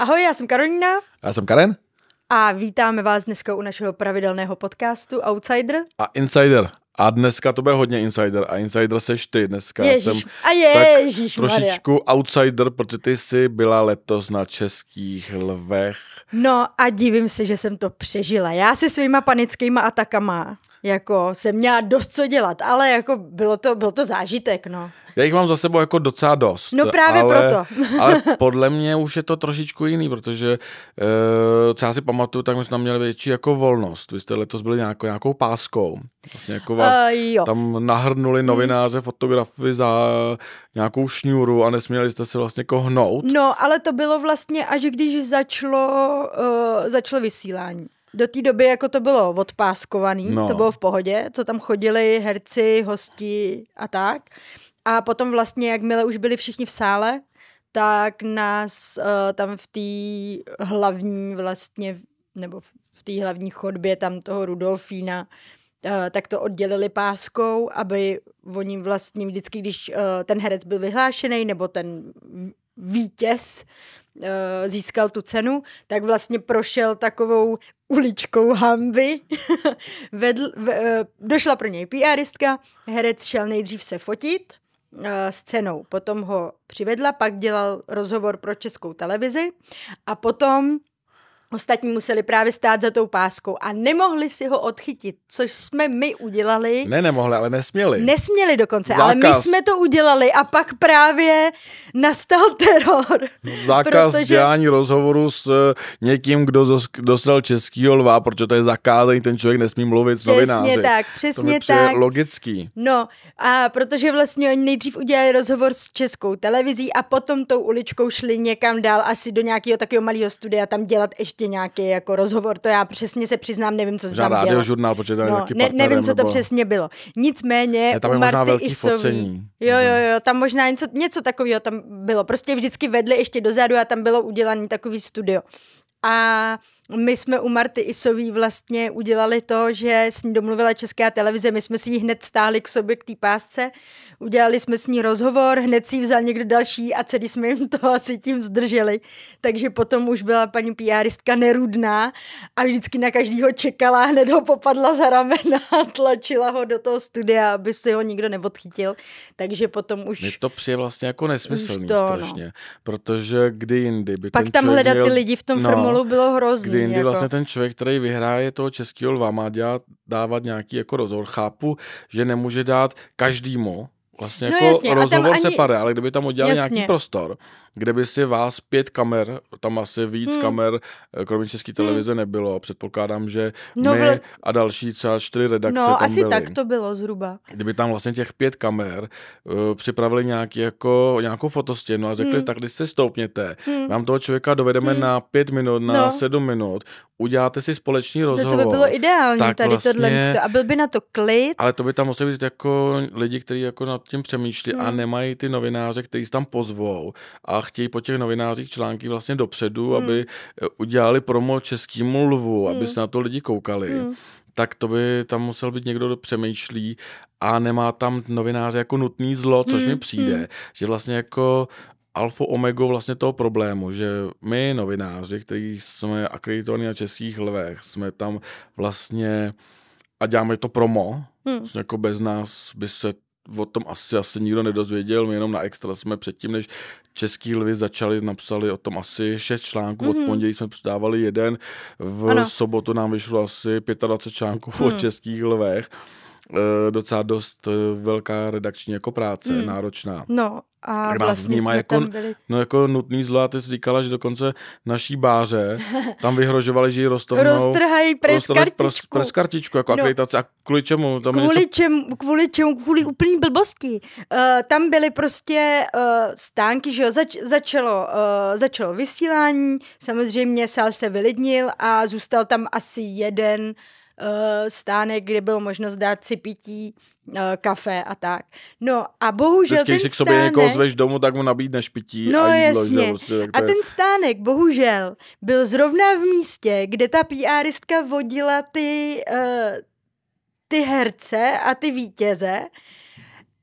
Ahoj, já jsem Karolina. Já jsem Karen. A vítáme vás dneska u našeho pravidelného podcastu Outsider. A Insider. A dneska to bude hodně insider. A insider seš ty. Dneska Ježiš, jsem a ježiš, tak trošičku outsider, protože ty jsi byla letos na českých lvech. No a divím se, že jsem to přežila. Já se svýma panickýma atakama jako jsem měla dost co dělat, ale jako bylo to, byl to zážitek, no. Já jich mám za sebou jako docela dost. No právě ale, proto. ale podle mě už je to trošičku jiný, protože uh, co já si pamatuju, tak my jsme tam měli větší jako volnost. Vy jste letos byli nějakou, nějakou páskou. Vlastně jako vás uh, jo. tam nahrnuli hmm. novináře, fotografy za nějakou šňůru a nesměli jste se vlastně jako hnout. No, ale to bylo vlastně až když začalo, uh, začalo vysílání do té doby jako to bylo odpáskovaný, no. to bylo v pohodě, co tam chodili herci, hosti a tak. A potom vlastně, jakmile už byli všichni v sále, tak nás uh, tam v té hlavní vlastně, nebo v té hlavní chodbě tam toho Rudolfína, uh, tak to oddělili páskou, aby oni vlastně vždycky, když uh, ten herec byl vyhlášený, nebo ten vítěz získal tu cenu, tak vlastně prošel takovou uličkou hamby. Vedl, v, uh, došla pro něj PRistka, herec šel nejdřív se fotit uh, s cenou, potom ho přivedla, pak dělal rozhovor pro českou televizi a potom Ostatní museli právě stát za tou páskou a nemohli si ho odchytit, což jsme my udělali. Ne, nemohli, ale nesměli. Nesměli dokonce, Zákaz. ale my jsme to udělali a pak právě nastal teror. Zákaz protože... dělání rozhovoru s eh, někým, kdo dostal českýho lva, protože to je zakázaný, ten člověk nesmí mluvit s novináři. Přesně tak, přesně to tak. logický. No a protože vlastně oni nejdřív udělali rozhovor s českou televizí a potom tou uličkou šli někam dál, asi do nějakého takového malého studia tam dělat ještě ještě nějaký jako rozhovor, to já přesně se přiznám, nevím, co se tam dělo. žurnál, protože je no, ne, nevím, co to nebo... přesně bylo. Nicméně je tam u Marty Isový, jo, jo, jo, tam možná něco, něco takového tam bylo. Prostě vždycky vedli ještě dozadu a tam bylo udělané takový studio. A my jsme u Marty Isový vlastně udělali to, že s ní domluvila Česká televize, my jsme si ji hned stáhli k sobě k té pásce, udělali jsme s ní rozhovor, hned si ji vzal někdo další a celý jsme jim to asi tím zdrželi. Takže potom už byla paní PRistka nerudná a vždycky na každýho čekala, hned ho popadla za ramena a tlačila ho do toho studia, aby si ho nikdo neodchytil. Takže potom už... Mně to přijde vlastně jako nesmyslný to, no. strašně, no. protože kdy jindy by Pak tam hledat měl... ty lidi v tom no, formulu bylo hrozný kdy jindy jako... vlastně ten člověk, který vyhraje toho českého lva, má dělat, dávat nějaký jako rozhovor. Chápu, že nemůže dát každému, Vlastně no jako jasně, rozhovor ani... se pade, ale kdyby tam udělali jasně. nějaký prostor, kde by si vás pět kamer, tam asi víc hmm. kamer, eh, kromě české televize hmm. nebylo. Předpokládám, že no, my vl... a další třeba čtyři redakce No, tam asi byly. tak to bylo zhruba. Kdyby tam vlastně těch pět kamer uh, připravili nějaký jako, nějakou fotostěnu a řekli, hmm. tak když se stoupněte, hmm. vám toho člověka dovedeme hmm. na pět minut, na no. sedm minut, uděláte si společný rozhovor. No to by bylo ideální tak tady vlastně, tohle, a byl by na to klid. Ale to by tam museli být jako lidi, kteří jako nad tím přemýšlí hmm. a nemají ty novináře, kteří tam pozvou a chtějí po těch novinářích články vlastně dopředu, hmm. aby eh, udělali promo českému lvu, hmm. aby se na to lidi koukali. Hmm tak to by tam musel být někdo, kdo přemýšlí a nemá tam novináře jako nutný zlo, což hmm. mi přijde, hmm. že vlastně jako alfa omega vlastně toho problému, že my novináři, kteří jsme akreditovaní na českých lvech, jsme tam vlastně a děláme to promo, hmm. vlastně jako bez nás by se o tom asi, asi nikdo nedozvěděl, my jenom na Extra jsme předtím, než Český lvy začali, napsali o tom asi šest článků, mm-hmm. od mhm. pondělí jsme dávali jeden, v ano. sobotu nám vyšlo asi 25 článků mm. o hmm. Českých lvech docela dost e, velká redakční jako práce, mm. náročná. No a tak nás vlastně vnímá jako, byli... no, jako nutný zlo a ty jsi říkala, že dokonce naší báře tam vyhrožovali, že ji roztrhnou. Roztrhají preskartičku. Preskartičku jako no. akreditace. A kvůli čemu? Tam kvůli, něco... čem, kvůli čemu? Kvůli úplný blbosti. Uh, tam byly prostě uh, stánky, že jo, zač, začalo, uh, začalo vysílání, samozřejmě sál se vylidnil a zůstal tam asi jeden uh, stánek, kde bylo možnost dát si pití, uh, kafe a tak. No a bohužel Vždycky, ten když si k sobě stánek... někoho zveš domů, tak mu nabídneš pití no, a jídlo. Jasně. Že? Prostě, a ten stánek, bohužel, byl zrovna v místě, kde ta PRistka vodila ty, uh, ty herce a ty vítěze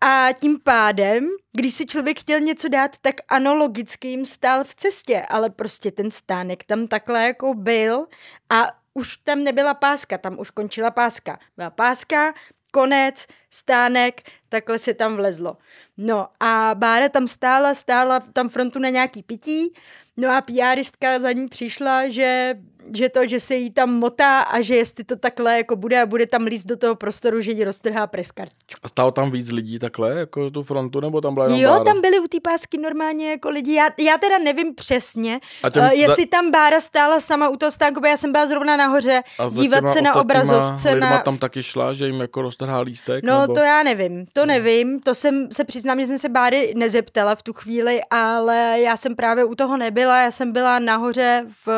A tím pádem, když si člověk chtěl něco dát, tak analogicky jim stál v cestě, ale prostě ten stánek tam takhle jako byl a už tam nebyla páska, tam už končila páska. Byla páska, konec, stánek, takhle se tam vlezlo. No a Bára tam stála, stála tam frontu na nějaký pití, no a PRistka za ní přišla, že že to, že se jí tam motá a že jestli to takhle jako bude a bude tam líst do toho prostoru, že jí roztrhá preskartičku. A stalo tam víc lidí takhle, jako tu frontu, nebo tam byla jenom Jo, Bára? tam byly u té pásky normálně jako lidi. Já, já teda nevím přesně, a těm, uh, jestli tam Bára stála sama u toho stánku, já jsem byla zrovna nahoře a dívat se na obrazovce. Na... tam taky šla, že jim jako roztrhá lístek? No nebo... to já nevím, to nevím, to jsem se přiznám, že jsem se Báry nezeptala v tu chvíli, ale já jsem právě u toho nebyla, já jsem byla nahoře v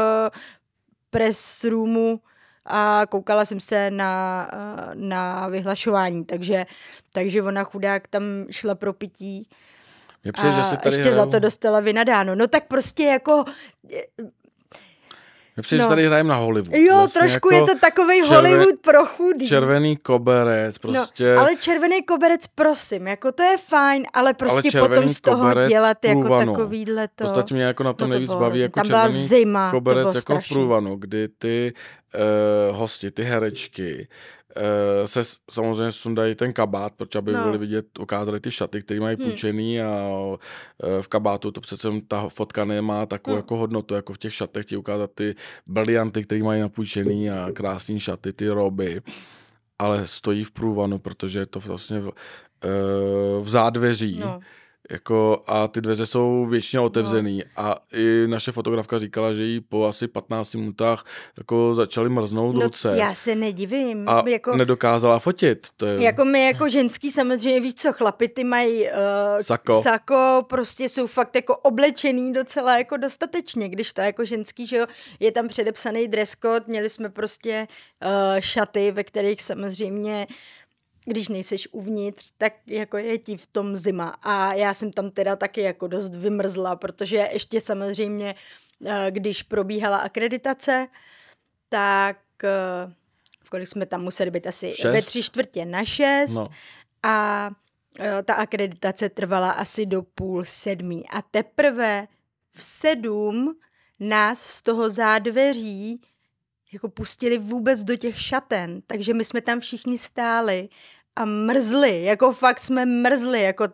press roomu a koukala jsem se na, na vyhlašování, takže, takže ona chudák tam šla pro pití a že se tady ještě hrajou... za to dostala vynadáno. No tak prostě jako já přijde, no. tady hrajeme na Hollywood. Jo, vlastně trošku jako je to takový červen, Hollywood pro chudý. Červený koberec, no, prostě. No, ale červený koberec, prosím, jako to je fajn, ale prostě ale potom z toho dělat jako takovýhle to. Ostatně mě jako na tom no to nejvíc bylo, baví jako tam červený byla zima, koberec jako strašný. v průvanu, kdy ty uh, hosti, ty herečky, se samozřejmě sundají ten kabát, protože aby no. byli vidět, ukázali ty šaty, které mají hmm. půjčený a uh, v kabátu to přece ta fotka nemá takovou hmm. jako hodnotu, jako v těch šatech ti ukázat ty brilianty, které mají napůjčený a krásné šaty, ty roby ale stojí v průvanu, protože je to vlastně v, uh, v zádveří. No jako, a ty dveře jsou většině otevřený. No. A i naše fotografka říkala, že jí po asi 15 minutách jako začaly mrznout no, ruce. Já se nedivím. A jako, nedokázala fotit. To je... Jako my jako ženský samozřejmě víš co, chlapi ty mají uh, sako. sako, prostě jsou fakt jako oblečený docela jako dostatečně, když to jako ženský, že jo, je tam předepsaný dress code, měli jsme prostě uh, šaty, ve kterých samozřejmě když nejseš uvnitř, tak jako je ti v tom zima. A já jsem tam teda taky jako dost vymrzla, protože ještě samozřejmě, eh, když probíhala akreditace, tak eh, v kolik jsme tam museli být asi šest? ve tři čtvrtě na šest no. a eh, ta akreditace trvala asi do půl sedmí. A teprve v sedm nás z toho zádveří jako pustili vůbec do těch šaten, takže my jsme tam všichni stáli a mrzli, jako fakt jsme mrzli, jako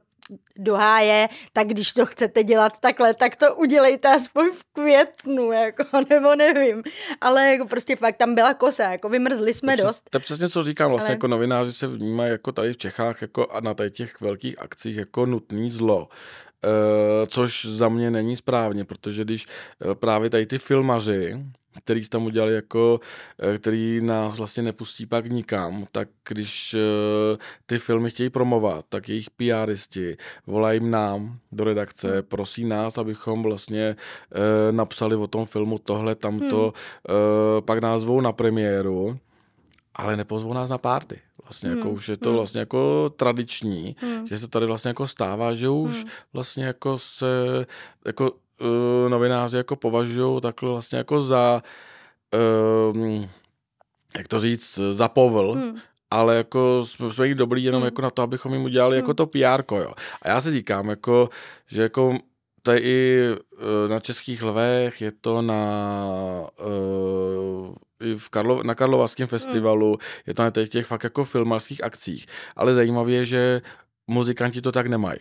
do háje, tak když to chcete dělat takhle, tak to udělejte aspoň v květnu, jako, nebo nevím. Ale jako prostě fakt tam byla kosa, jako vymrzli jsme to dost. To je přesně, co říkám, vlastně Ale... jako novináři se vnímají jako tady v Čechách jako a na tady těch velkých akcích jako nutný zlo. Uh, což za mě není správně, protože když uh, právě tady ty filmaři, který tam udělali jako, eh, který nás vlastně nepustí pak nikam, tak když eh, ty filmy chtějí promovat, tak jejich PRisti volají nám do redakce, hmm. prosí nás, abychom vlastně eh, napsali o tom filmu tohle, tamto, hmm. pak nás zvou na premiéru, ale nepozvou nás na párty. Vlastně jako hmm. jako už je to hmm. vlastně jako tradiční, hmm. že se tady vlastně jako stává, že už hmm. vlastně jako se jako uh, novináři jako považují takhle vlastně jako za, uh, jak to říct, za povl, hmm ale jako jsme, jsme jich dobrý jenom hmm. jako na to, abychom jim udělali jako hmm. jako to PR, jo. A já si říkám, jako, že jako je i uh, na Českých lvech, je to na uh, i v Karlo, na Karlovarském festivalu, hmm. je to na těch, těch fakt jako filmarských akcích. Ale zajímavé je, že muzikanti to tak nemají.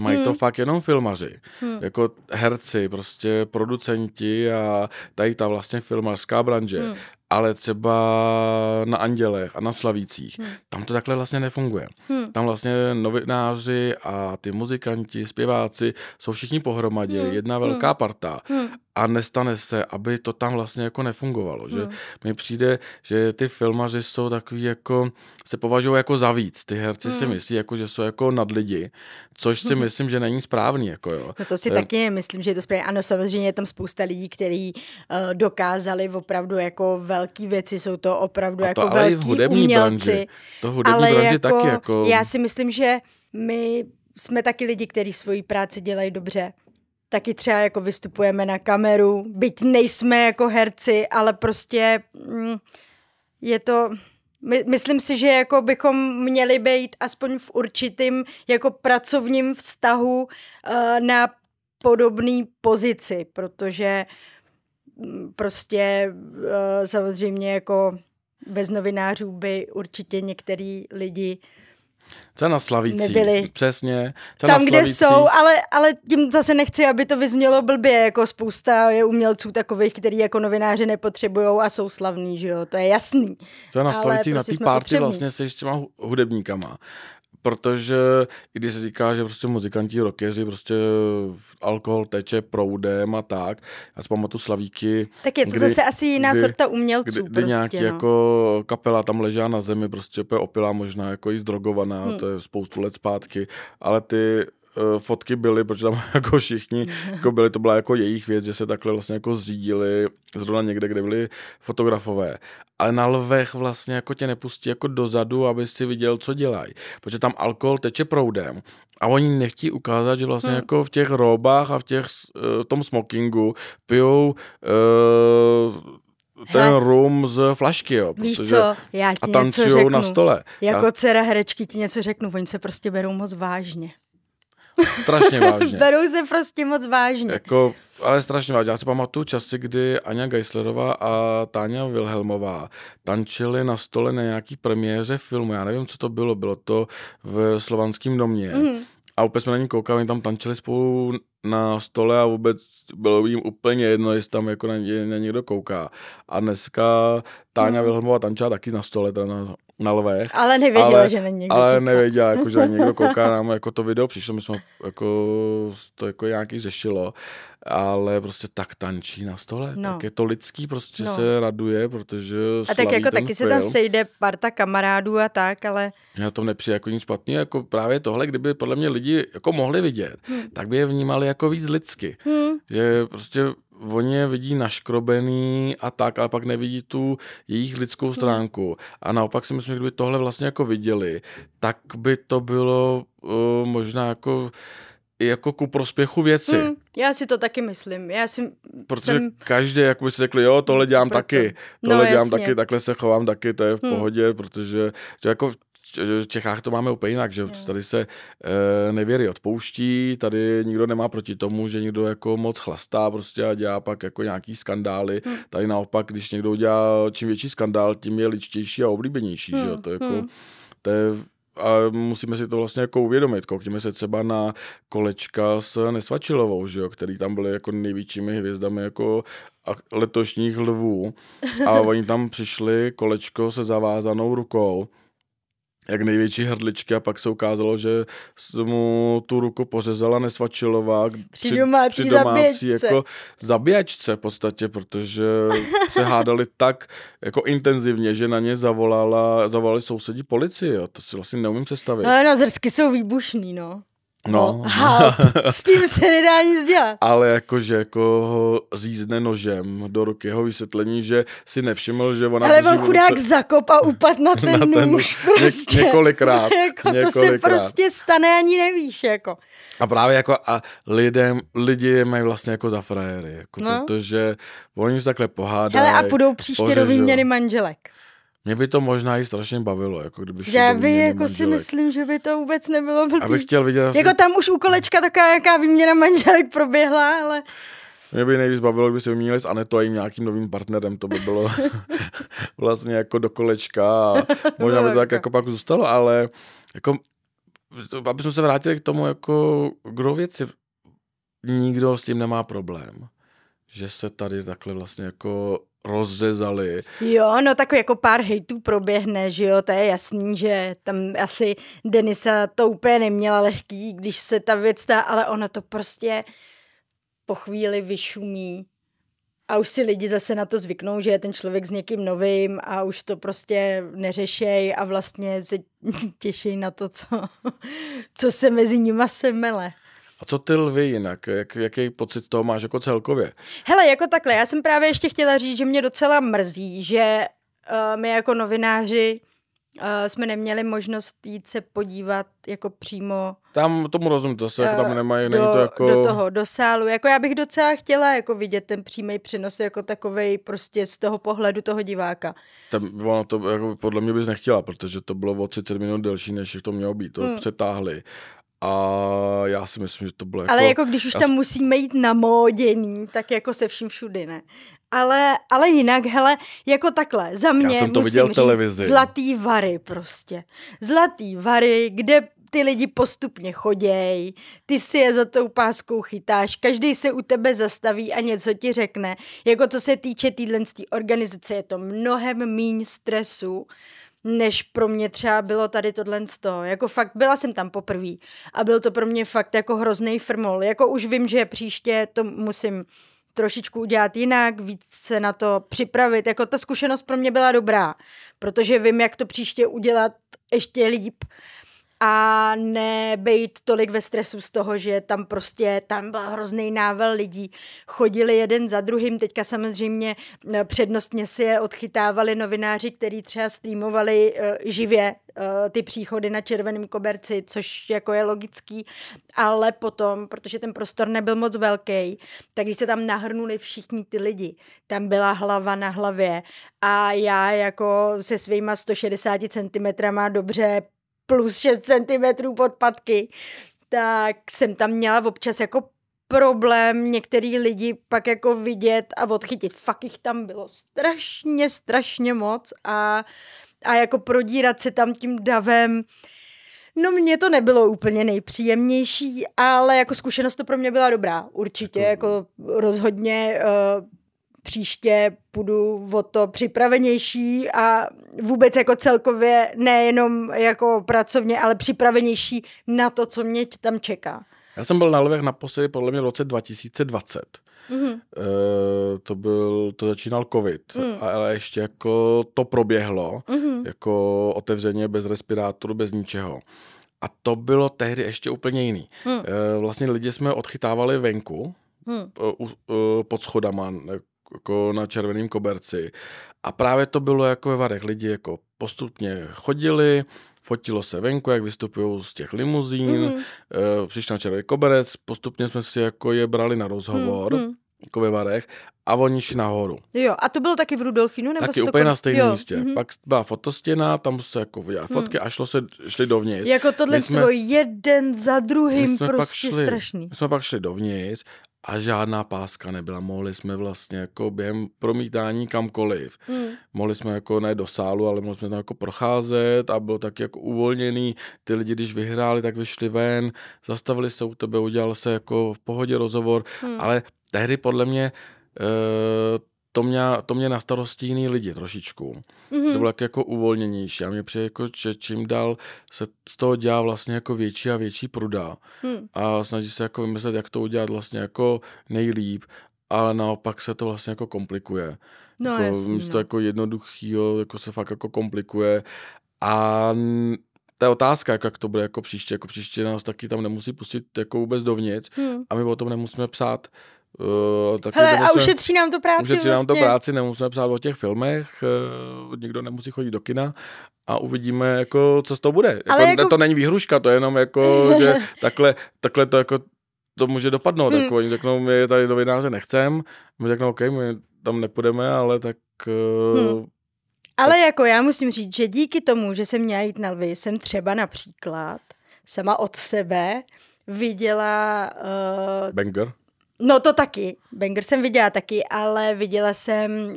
Mají hmm. to fakt jenom filmaři, hmm. jako herci, prostě producenti a tady ta vlastně filmařská branže. Hmm ale třeba na Andělech a na Slavících, hmm. tam to takhle vlastně nefunguje. Hmm. Tam vlastně novináři a ty muzikanti, zpěváci jsou všichni pohromadě, hmm. jedna velká hmm. parta. Hmm a nestane se, aby to tam vlastně jako nefungovalo. Že hmm. mi přijde, že ty filmaři jsou takový jako, se považují jako za víc. Ty herci hmm. si myslí, jako, že jsou jako nad lidi, což si hmm. myslím, že není správný. Jako jo. No to si to taky je... myslím, že je to správně. Ano, samozřejmě je tam spousta lidí, kteří uh, dokázali opravdu jako velké věci, jsou to opravdu a to jako velký hudební umělci. Branži. To hudební ale branži jako, taky jako... Já si myslím, že my jsme taky lidi, kteří svoji práci dělají dobře taky třeba jako vystupujeme na kameru, byť nejsme jako herci, ale prostě mm, je to, My, myslím si, že jako bychom měli být aspoň v určitým jako pracovním vztahu uh, na podobné pozici, protože mm, prostě uh, samozřejmě jako bez novinářů by určitě některý lidi co na Slavící. Nebyli. Přesně. Co Tam, kde jsou, ale, ale tím zase nechci, aby to vyznělo blbě, jako spousta je umělců takových, který jako novináři nepotřebují a jsou slavní, že jo, to je jasný. Co na Slavící, prostě na té párty vlastně se s těma hudebníkama protože i když se říká, že prostě muzikanti, rockeři, prostě alkohol teče proudem a tak. Já si pamatuju Slavíky. Tak je to kdy, zase asi jiná kdy, sorta umělců kdy, kdy prostě, nějaký no. jako kapela tam ležela na zemi, prostě opilá možná, jako i zdrogovaná, hmm. to je spoustu let zpátky, ale ty fotky byly, protože tam jako všichni jako byli, to byla jako jejich věc, že se takhle vlastně jako zřídili zrovna někde, kde byli fotografové. Ale na lvech vlastně jako tě nepustí jako dozadu, aby si viděl, co dělají. Protože tam alkohol teče proudem a oni nechtí ukázat, že vlastně hmm. jako v těch robách a v těch, uh, tom smokingu pijou uh, ten Hele, rum z flašky, jo. Víš co, já ti a něco řeknu. na stole. Jako já... dcera herečky ti něco řeknu, oni se prostě berou moc vážně. Strašně vážně. Berou se prostě moc vážně. Jako, ale strašně vážně. Já si pamatuju časy, kdy Anja Geislerová a Táňa Wilhelmová tančili na stole na nějaký premiéře filmu. Já nevím, co to bylo. Bylo to v Slovanském domě. Mm. A úplně jsme na ní koukali, oni tam tančili spolu na stole a vůbec bylo jim úplně jedno, jestli tam jako na, ně, na někdo kouká. A dneska Táňa mm. Wilhelmová tančila taky na stole, teda na, na lvech. Ale nevěděla, ale, že není někdo Ale kouká. nevěděla, jako, že někdo kouká nám jako to video přišlo, my jsme jako, to jako nějaký řešilo, ale prostě tak tančí na stole, no. tak je to lidský, prostě no. se raduje, protože A tak jako taky film. se tam sejde parta kamarádů a tak, ale... Já to nepřijde jako nic špatný, jako právě tohle, kdyby podle mě lidi jako mohli vidět, hmm. tak by je vnímali jako víc lidsky. Hmm. Že prostě oni je vidí naškrobený a tak, ale pak nevidí tu jejich lidskou hmm. stránku. A naopak si myslím, že kdyby tohle vlastně jako viděli, tak by to bylo uh, možná jako jako ku prospěchu věci. Hmm, já si to taky myslím. Já si Protože jsem... každý, jak by si řekli, jo, tohle dělám Proto. taky, tohle no, dělám jasně. taky, takhle se chovám taky, to je v hmm. pohodě, protože že jako v Čechách to máme úplně jinak, že tady se e, nevěry odpouští, tady nikdo nemá proti tomu, že někdo jako moc chlastá prostě a dělá pak jako nějaký skandály. Hmm. Tady naopak, když někdo dělá čím větší skandál, tím je ličtější a oblíbenější, hmm. že jo? To, jako, hmm. to je a musíme si to vlastně jako uvědomit. Koukněme se třeba na kolečka s Nesvačilovou, že jo, který tam byly jako největšími hvězdami jako letošních lvů a oni tam přišli kolečko se zavázanou rukou jak největší hrdličky a pak se ukázalo, že mu tu ruku pořezala Nesvačilová při, domácí, při domácí jako zabíjačce v podstatě, protože se hádali tak jako intenzivně, že na ně zavolala, zavolali sousedí policii, jo. to si vlastně neumím představit. No, no, zrsky jsou výbušný, no. No. Halt. S tím se nedá nic dělat. Ale jakože jako ho řízne nožem do ruky jeho vysvětlení, že si nevšiml, že ona... Ale on chudák ruce... zakop a upad na ten, na ten nůž. Prostě. Ně, několikrát. jako několikrát. To se prostě stane, ani nevíš, jako. A právě jako a lidem, lidi je mají vlastně jako za frajery, jako no. protože oni se takhle pohádají. Hele a půjdou příště do výměny manželek. Mě by to možná i strašně bavilo, jako kdyby Já by jako manželek. si myslím, že by to vůbec nebylo blbý. Abych chtěl vidět asi... Jako tam už u kolečka taková jaká výměna manželek proběhla, ale... Mě by nejvíc bavilo, kdyby se vyměnili s Anetou a jim nějakým novým partnerem, to by bylo vlastně jako do kolečka a možná by to tak jako pak zůstalo, ale jako, aby jsme se vrátili k tomu jako k věci, nikdo s tím nemá problém že se tady takhle vlastně jako rozřezali. Jo, no tak jako pár hejtů proběhne, že jo, to je jasný, že tam asi Denisa to úplně neměla lehký, když se ta věc dá, ale ono to prostě po chvíli vyšumí a už si lidi zase na to zvyknou, že je ten člověk s někým novým a už to prostě neřešej a vlastně se těší na to, co, co se mezi nima semele. A co ty lvy jinak? Jak, jaký pocit toho máš jako celkově? Hele, jako takhle, já jsem právě ještě chtěla říct, že mě docela mrzí, že uh, my jako novináři uh, jsme neměli možnost jít se podívat jako přímo... Tam tomu rozumím, to se uh, tam nemají, do, není to jako... Do toho, do sálu. Jako já bych docela chtěla jako vidět ten přímý přenos jako takovej prostě z toho pohledu toho diváka. Tam, ono to jako podle mě bys nechtěla, protože to bylo o 30 minut delší, než to mělo být. To hmm. přetáhli. A já si myslím, že to bylo jako... Ale jako když už tam musíme jít na módění, tak jako se vším všudy, ne? Ale, ale jinak, hele, jako takhle, za mě Já jsem to viděl říct, televizi. zlatý vary prostě. Zlatý vary, kde ty lidi postupně choděj, ty si je za tou páskou chytáš, každý se u tebe zastaví a něco ti řekne. Jako co se týče téhle organizace, je to mnohem míň stresu, než pro mě třeba bylo tady tohle z toho. Jako fakt, byla jsem tam poprvé a byl to pro mě fakt jako hrozný frmol. Jako už vím, že příště to musím trošičku udělat jinak, víc se na to připravit. Jako ta zkušenost pro mě byla dobrá, protože vím, jak to příště udělat ještě líp a nebejt tolik ve stresu z toho, že tam prostě, tam byl hrozný nával lidí, chodili jeden za druhým, teďka samozřejmě eh, přednostně si je odchytávali novináři, kteří třeba streamovali uh, živě uh, ty příchody na červeném koberci, což jako je logický, ale potom, protože ten prostor nebyl moc velký, tak když se tam nahrnuli všichni ty lidi, tam byla hlava na hlavě. A já jako se svýma 160 cm dobře plus 6 cm podpatky, tak jsem tam měla občas jako problém některý lidi pak jako vidět a odchytit. Fakt jich tam bylo strašně, strašně moc a, a jako prodírat se tam tím davem, No mně to nebylo úplně nejpříjemnější, ale jako zkušenost to pro mě byla dobrá. Určitě, jako, jako rozhodně uh, příště budu o to připravenější a vůbec jako celkově nejenom jako pracovně, ale připravenější na to, co mě tam čeká. Já jsem byl na Lvech naposledy podle mě v roce 2020. Mm-hmm. E, to byl, to začínal covid, mm. ale ještě jako to proběhlo, mm-hmm. jako otevřeně bez respirátoru, bez ničeho. A to bylo tehdy ještě úplně jiný. Mm. E, vlastně lidi jsme odchytávali venku, Hmm. pod schodama, jako na červeném koberci. A právě to bylo jako ve Varech. Lidi jako postupně chodili, fotilo se venku, jak vystupují z těch limuzín, mm-hmm. přišli na červený koberec, postupně jsme si jako je brali na rozhovor. Mm-hmm jako ve Varech, a oni šli nahoru. Jo, a to bylo taky v Rudolfínu? Nebo taky úplně to... na stejném místě. Mm-hmm. Pak byla fotostěna, tam se jako viděli fotky mm. a šlo se, šli dovnitř. Jako tohle jsme, jeden za druhým, prostě pak šli, strašný. My jsme pak šli dovnitř a žádná páska nebyla. Mohli jsme vlastně jako během promítání kamkoliv. Hmm. Mohli jsme jako ne do sálu, ale mohli jsme tam jako procházet a bylo tak jako uvolněný. Ty lidi, když vyhráli, tak vyšli ven, zastavili se u tebe, udělal se jako v pohodě rozhovor, hmm. ale tehdy podle mě uh, to mě, to mě na starosti jiný lidi trošičku. Mm-hmm. To bylo jako uvolněnější. A mě přijde jako, že čím dál se z toho dělá vlastně jako větší a větší pruda. Mm. A snaží se jako vymyslet, jak to udělat vlastně jako nejlíp. Ale naopak se to vlastně jako komplikuje. No jako, jasný, no. to jako jednoduchýho, jako se fakt jako komplikuje. A ta je otázka, jak, jak to bude jako příště. Jako příště nás taky tam nemusí pustit jako vůbec dovnitř hmm. a my o tom nemusíme psát Uh, Hele, nemusíme, a ušetří nám to práci Ušetří vlastně. nám to vlastně. práci, nemusíme psát o těch filmech, uh, nikdo nemusí chodit do kina a uvidíme, jako, co z toho bude. Jako, jako... To není výhruška, to je jenom jako, že takhle, takhle to jako to může dopadnout. Hmm. Jako, oni řeknou, my tady novináře nechcem, my řeknou, OK, my tam nepůjdeme, ale tak... Uh, hmm. Ale tak... jako já musím říct, že díky tomu, že jsem měla jít na lvy, jsem třeba například sama od sebe viděla... Uh, Banger? No to taky. Banger jsem viděla taky, ale viděla jsem uh,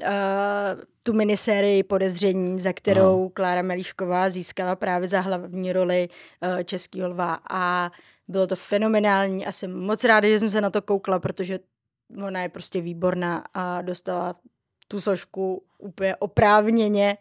tu minisérii Podezření, za kterou Aha. Klára Melíšková získala právě za hlavní roli uh, Českého lva a bylo to fenomenální a jsem moc ráda, že jsem se na to koukla, protože ona je prostě výborná a dostala tu sošku úplně oprávněně,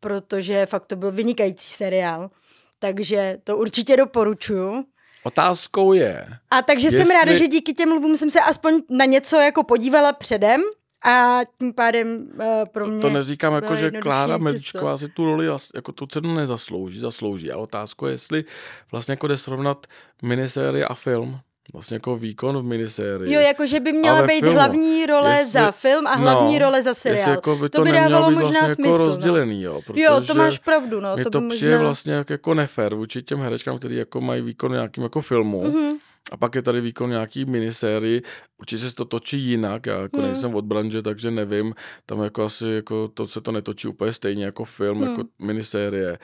protože fakt to byl vynikající seriál. Takže to určitě doporučuju. Otázkou je... A takže jestli... jsem ráda, že díky těm lvům jsem se aspoň na něco jako podívala předem a tím pádem uh, pro mě... To, to neříkám jako, že Klára Medičková si tu roli, jako tu cenu nezaslouží, zaslouží, ale otázka je, jestli vlastně jako jde srovnat minisérie a film. Vlastně jako výkon v minisérii. Jo, jako že by měla být filmu. hlavní role jestli, za film a hlavní no, role za seriál. Jako by to, to by dávalo možná vlastně jako smysl. Jako rozdělený, jo, jo, to máš pravdu, no. to, to by přijde možná... vlastně jako, jako nefér vůči těm herečkám, který jako mají výkon nějakým jako filmu. Mm-hmm. A pak je tady výkon nějaký minisérii, určitě se to točí jinak, já jako hmm. nejsem od branže, takže nevím, tam jako asi jako to se to netočí úplně stejně jako film, hmm. jako minisérie.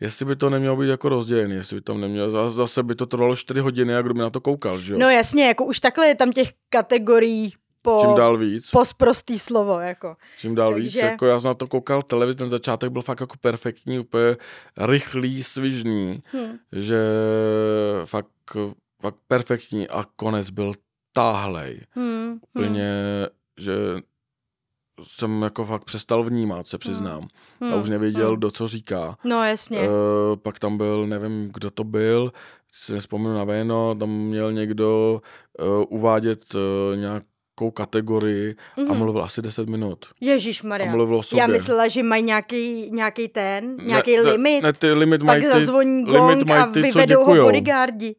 Jestli by to nemělo být jako rozdělený, jestli by tam nemělo, zase by to trvalo 4 hodiny a kdo by na to koukal, že jo? No jasně, jako už takhle je tam těch kategorií po, Čím dál víc. Po sprostý slovo, jako. Čím dál Takže... víc, jako já jsem na to koukal televizi, ten začátek byl fakt jako perfektní, úplně rychlý, svižný, hmm. že fakt fakt perfektní a konec byl táhlej. Hmm, Úplně, hmm. že jsem jako fakt přestal vnímat, se přiznám. Hmm, a už nevěděl, hmm. do co říká. No jasně. E, pak tam byl, nevím, kdo to byl, si nespomínám na jméno, tam měl někdo uh, uvádět uh, nějakou kategorii mm-hmm. a mhm. mluvil asi 10 minut. Ježíš Maria. A mluvil o sobě. Já myslela, že mají nějaký, nějaký ten, nějaký ne, limit. Ne, ty limit mají ty, zazvoní gong limit mají ty, a vyvedou ho bodyguardi.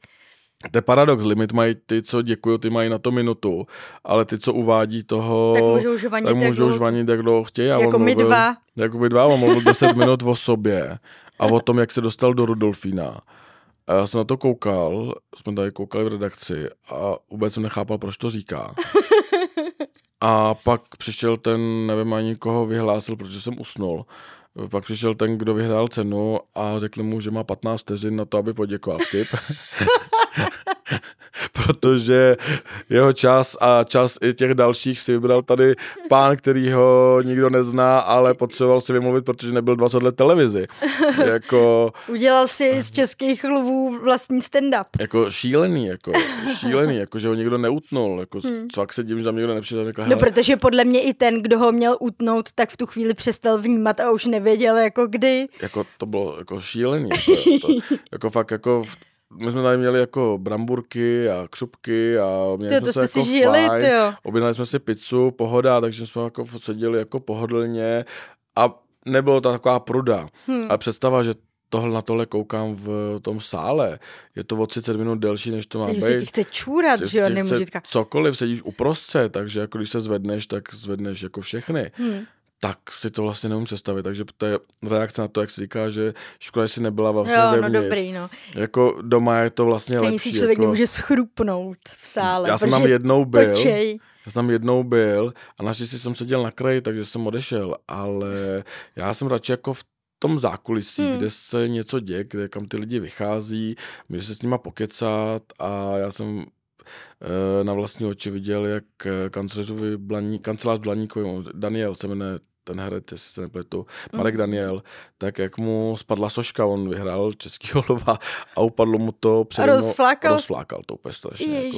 To je paradox, limit mají ty, co děkují, ty mají na to minutu, ale ty, co uvádí toho, tak můžou žvanit, tak můžou jak, žvanit, jak dlouho chtějí. Jako my mluvil, dva. Jako my dva, on mluvil 10 minut o sobě a o tom, jak se dostal do Rudolfína. A já jsem na to koukal, jsme tady koukali v redakci a vůbec jsem nechápal, proč to říká. A pak přišel ten, nevím ani koho vyhlásil, protože jsem usnul. Pak přišel ten, kdo vyhrál cenu a řekli mu, že má 15 vteřin na to, aby poděkoval vtip. protože jeho čas a čas i těch dalších si vybral tady pán, který ho nikdo nezná, ale potřeboval si vymluvit, protože nebyl 20 let televizi. jako, Udělal si z českých lvů vlastní stand-up. Jako šílený, jako šílený, jako že ho nikdo neutnul. Jako, hmm. Co jak se dím, že tam nikdo nepřišel. Řekl, no, protože podle mě i ten, kdo ho měl utnout, tak v tu chvíli přestal vnímat a už nevěděl, jako kdy. Jako to bylo jako šílený. Jako, to, jako fakt jako my jsme tady měli jako bramburky a křupky a měli ty, jsme se jako žili, fajn. Objednali jsme si pizzu, pohoda, takže jsme jako seděli jako pohodlně a nebylo to taková pruda. Hmm. Ale představa, že tohle na tohle koukám v tom sále. Je to o 30 minut delší, než to má být. se ti chce čůrat, že jo, nemůže Cokoliv, sedíš uprostřed, takže jako když se zvedneš, tak zvedneš jako všechny. Hmm tak si to vlastně neumím představit. Takže to je reakce na to, jak se říká, že škoda, že jsi nebyla vlastně jo, no dobrý, no. Jako doma je to vlastně Stejně lepší. si člověk jako... nemůže schrupnout v sále. Já jsem tam jednou byl. Točej. Já jsem tam jednou byl a naštěstí jsem seděl na kraji, takže jsem odešel, ale já jsem radši jako v tom zákulisí, hmm. kde se něco děje, kde kam ty lidi vychází, může se s nima pokecat a já jsem eh, na vlastní oči viděl, jak eh, kancelářovi Blaní, kancelář Blaníkovi, Daniel se jmenuje ten herec, jestli se nepletu, Marek mm. Daniel, tak jak mu spadla soška, on vyhrál český lva a upadlo mu to před rozflákal? rozflákal to úplně strašně. Jako.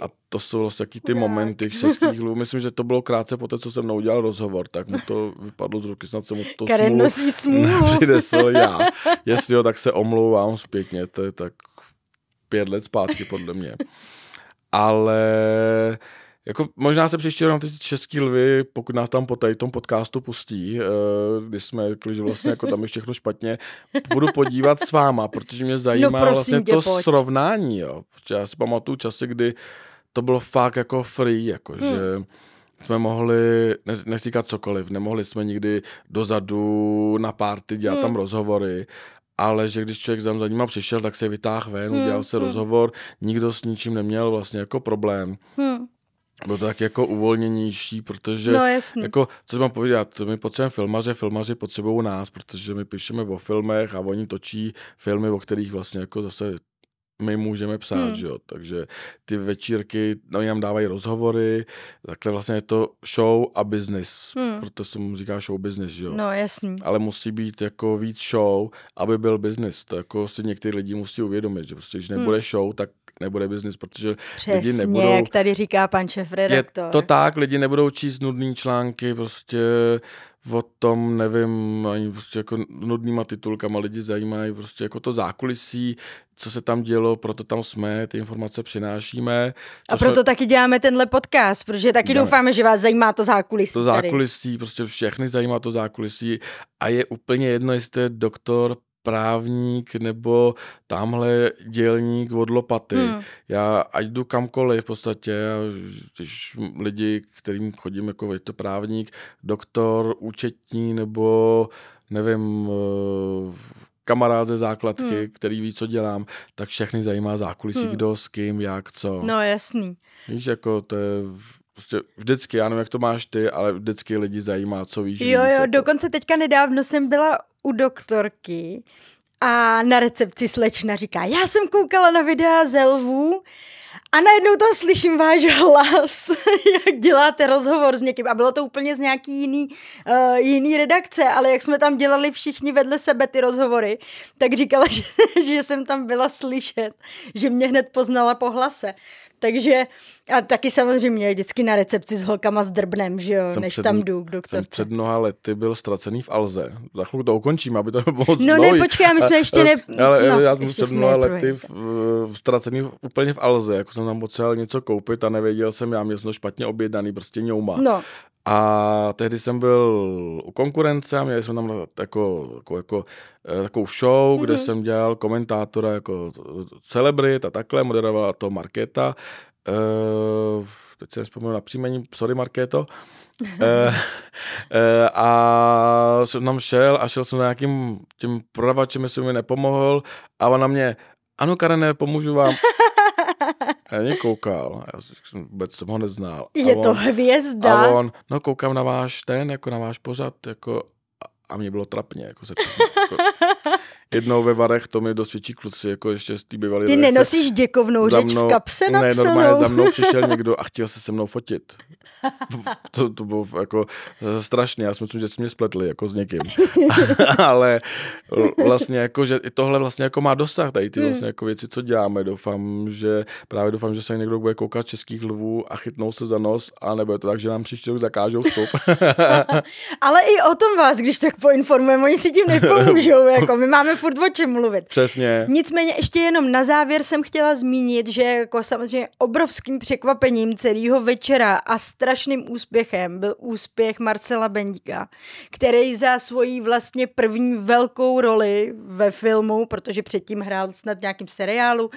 A to jsou vlastně taky ty momenty českých lvů. Myslím, že to bylo krátce po té, co jsem udělal rozhovor, tak mu to vypadlo z ruky, snad jsem mu to Karen nosí smůlu. přinesl já. Jestli jo, tak se omlouvám zpětně, to je tak pět let zpátky podle mě. Ale jako možná se příští rok ty český lvy, pokud nás tam po tady tom podcastu pustí, uh, kdy jsme řekli, že vlastně jako tam je všechno špatně, budu podívat s váma, protože mě zajímá no, vlastně to pojď. srovnání, jo. Protože já si pamatuju časy, kdy to bylo fakt jako free, jako hmm. že jsme mohli, ne, nechci říkat cokoliv, nemohli jsme nikdy dozadu na párty dělat hmm. tam rozhovory, ale že když člověk tam za nima přišel, tak se vytáhl ven, hmm. udělal se hmm. rozhovor, nikdo s ničím neměl vlastně jako problém. Hmm. Bylo to tak jako uvolněnější, protože no, jasný. jako, co mám povídat, my potřebujeme filmaře, filmaři potřebují nás, protože my píšeme o filmech a oni točí filmy, o kterých vlastně jako zase my můžeme psát, hmm. že jo, takže ty večírky, no nám dávají rozhovory, takhle vlastně je to show a business, hmm. proto se mu říká show business, že jo. No jasný. Ale musí být jako víc show, aby byl business, to jako si někteří lidi musí uvědomit, že prostě když nebude hmm. show, tak nebude business, protože Přesně, lidi nebudou... jak tady říká pan šef redaktor. Je to tak, lidi nebudou číst nudný články, prostě o tom, nevím, ani prostě jako nudnýma titulkama lidi zajímají prostě jako to zákulisí, co se tam dělo, proto tam jsme, ty informace přinášíme. A proto jsme... taky děláme tenhle podcast, protože taky děláme. doufáme, že vás zajímá to zákulisí. To zákulisí, tady. prostě všechny zajímá to zákulisí a je úplně jedno, jestli to je doktor právník nebo tamhle dělník od lopaty. Hmm. Já ať jdu kamkoliv v podstatě, když lidi, kterým chodím jako je to právník, doktor, účetní nebo nevím, eh, kamarád ze základky, hmm. který ví, co dělám, tak všechny zajímá zákulisí, hmm. kdo, s kým, jak, co. No jasný. Víš, jako to je prostě vždycky, já nevím, jak to máš ty, ale vždycky lidi zajímá, co víš. Jo, jo, jako. dokonce teďka nedávno jsem byla u doktorky a na recepci slečna říká, já jsem koukala na videa ze lvů a najednou tam slyším váš hlas, jak děláte rozhovor s někým. A bylo to úplně z nějaký jiný, uh, jiný redakce, ale jak jsme tam dělali všichni vedle sebe ty rozhovory, tak říkala, že, že jsem tam byla slyšet, že mě hned poznala po hlase. Takže a taky samozřejmě vždycky na recepci s holkama s drbnem, že jo, jsem než před, tam jdu k doktorce. Jsem před mnoha lety byl ztracený v Alze. Za chvilku to ukončím, aby to bylo No ne, počkej, my jsme ještě ne... Ale no, já jsem před mnoha lety v, v, ztracený úplně v Alze, jako jsem tam potřeboval něco koupit a nevěděl jsem, já měl jsem to špatně objednaný, prostě ňouma. No. A tehdy jsem byl u konkurence a měli jsme tam jako, jako, jako eh, takovou show, mm-hmm. kde jsem dělal komentátora jako celebrit a takhle, moderovala to Markéta. Uh, teď si nespomínám na příjmení, sorry Markéto. uh, uh, a jsem tam šel a šel jsem za nějakým tím prodavačem, jestli mi nepomohl a ona mě, ano Karene, pomůžu vám. Já mě koukal, já jsem, vůbec jsem ho neznal. Je on, to hvězda. A on, no koukám na váš ten, jako na váš pořad, jako a mě bylo trapně, jako se jako, jednou ve Varech, to mi dosvědčí kluci, jako ještě z té bývalé Ty nenosíš děkovnou řeč mnou, v kapse napsanou? Ne, normálně za mnou přišel někdo a chtěl se se mnou fotit. To, to bylo jako strašně, já si myslím, že jsme mě spletli jako s někým. Ale vlastně jako, že i tohle vlastně jako má dosah, tady ty hmm. vlastně jako věci, co děláme. Doufám, že právě doufám, že se někdo bude koukat českých lvů a chytnou se za nos, a nebo je to tak, že nám příští rok zakážou vstup. Ale i o tom vás, když tak poinformujeme, oni si tím nepomůžou, jako my máme furt o čem mluvit. Přesně. Nicméně ještě jenom na závěr jsem chtěla zmínit, že jako samozřejmě obrovským překvapením celého večera a strašným úspěchem byl úspěch Marcela Bendíka, který za svoji vlastně první velkou roli ve filmu, protože předtím hrál snad v nějakým seriálu,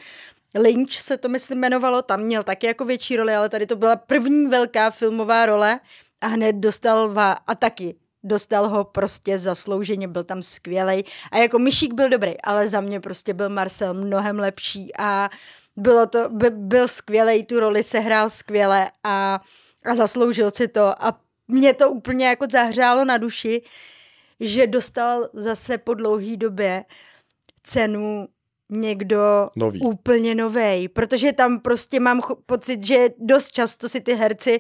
Lynch se to myslím jmenovalo, tam měl taky jako větší roli, ale tady to byla první velká filmová role a hned dostal va, a taky dostal ho prostě zaslouženě, byl tam skvělej. A jako Myšík byl dobrý, ale za mě prostě byl Marcel mnohem lepší a bylo to, by, byl skvělej, tu roli se hrál skvěle a, a zasloužil si to a mě to úplně jako zahřálo na duši, že dostal zase po dlouhý době cenu někdo nový. úplně novej, protože tam prostě mám pocit, že dost často si ty herci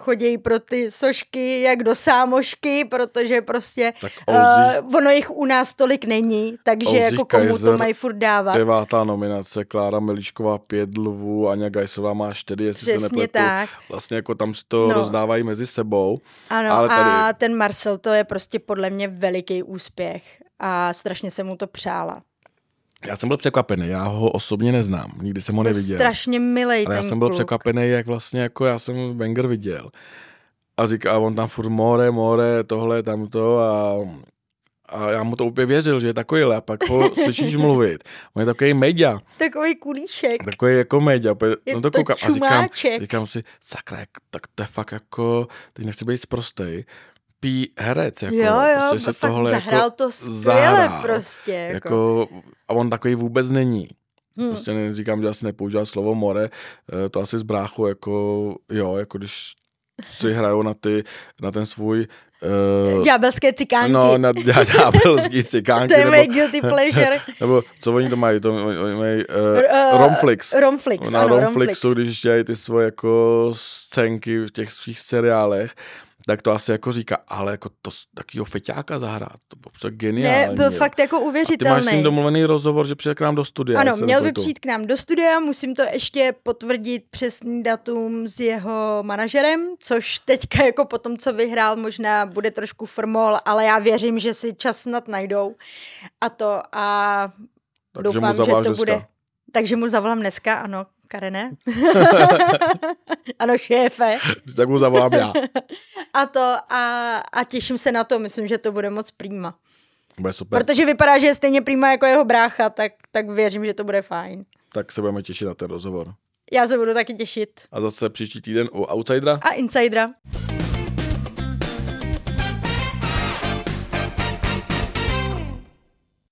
chodí pro ty sošky jak do sámošky, protože prostě uh, ono jich u nás tolik není, takže Oldřich jako komu Kaiser, to mají furt dávat. Devátá nominace, Klára Melišková pět lvů, Aňa Gajsová má čtyři, jestli Přesně se nepletu. tak. Vlastně jako tam si to no. rozdávají mezi sebou. Ano ale tady... a ten Marcel to je prostě podle mě veliký úspěch a strašně se mu to přála. Já jsem byl překvapený, já ho osobně neznám, nikdy jsem ho neviděl. Strašně milý Ale já jsem byl kluk. překvapený, jak vlastně jako já jsem Wenger viděl. A říká, on tam furt more, more, tohle, tamto a, a já mu to úplně věřil, že je takovýhle a pak ho slyšíš mluvit. On je takový media. Takový kulíšek. Takový jako media. Je no to, to koukám a říkám, říkám si, sakra, tak to je fakt jako, teď nechci být zprostej, happy herec. Jako, jo, jo, prostě se tohle zahrál jako to skvěle prostě. Jako. jako. a on takový vůbec není. Hmm. Prostě neříkám, že asi nepoužívá slovo more, eh, to asi z bráchu, jako jo, jako když si hrajou na, ty, na ten svůj Uh, ďábelské cikánky. No, na ďábelské cikánky. to je nebo, guilty pleasure. nebo co oni to mají, to mají uh, uh, Romflix. Romflix, Na ano, Romflixu, Romflix. když dělají ty svoje jako scénky v těch svých seriálech, tak to asi jako říká, ale jako to takového feťáka zahrát, to bylo geniální. Ne, byl jo. fakt jako uvěřitelný. A ty máš s ním domluvený rozhovor, že přijde k nám do studia. Ano, měl by přijít k nám do studia, musím to ještě potvrdit přesný datum s jeho manažerem, což teďka jako po tom, co vyhrál, možná bude trošku formol, ale já věřím, že si čas snad najdou. A to a Takže doufám, že to dneska. bude. Takže mu zavolám dneska, ano, Karene. ano, šéfe. tak mu zavolám já. a to a, a těším se na to, myslím, že to bude moc prýma. Bude super. Protože vypadá, že je stejně prýma jako jeho brácha, tak, tak věřím, že to bude fajn. Tak se budeme těšit na ten rozhovor. Já se budu taky těšit. A zase příští týden u Outsidera. A Insidera.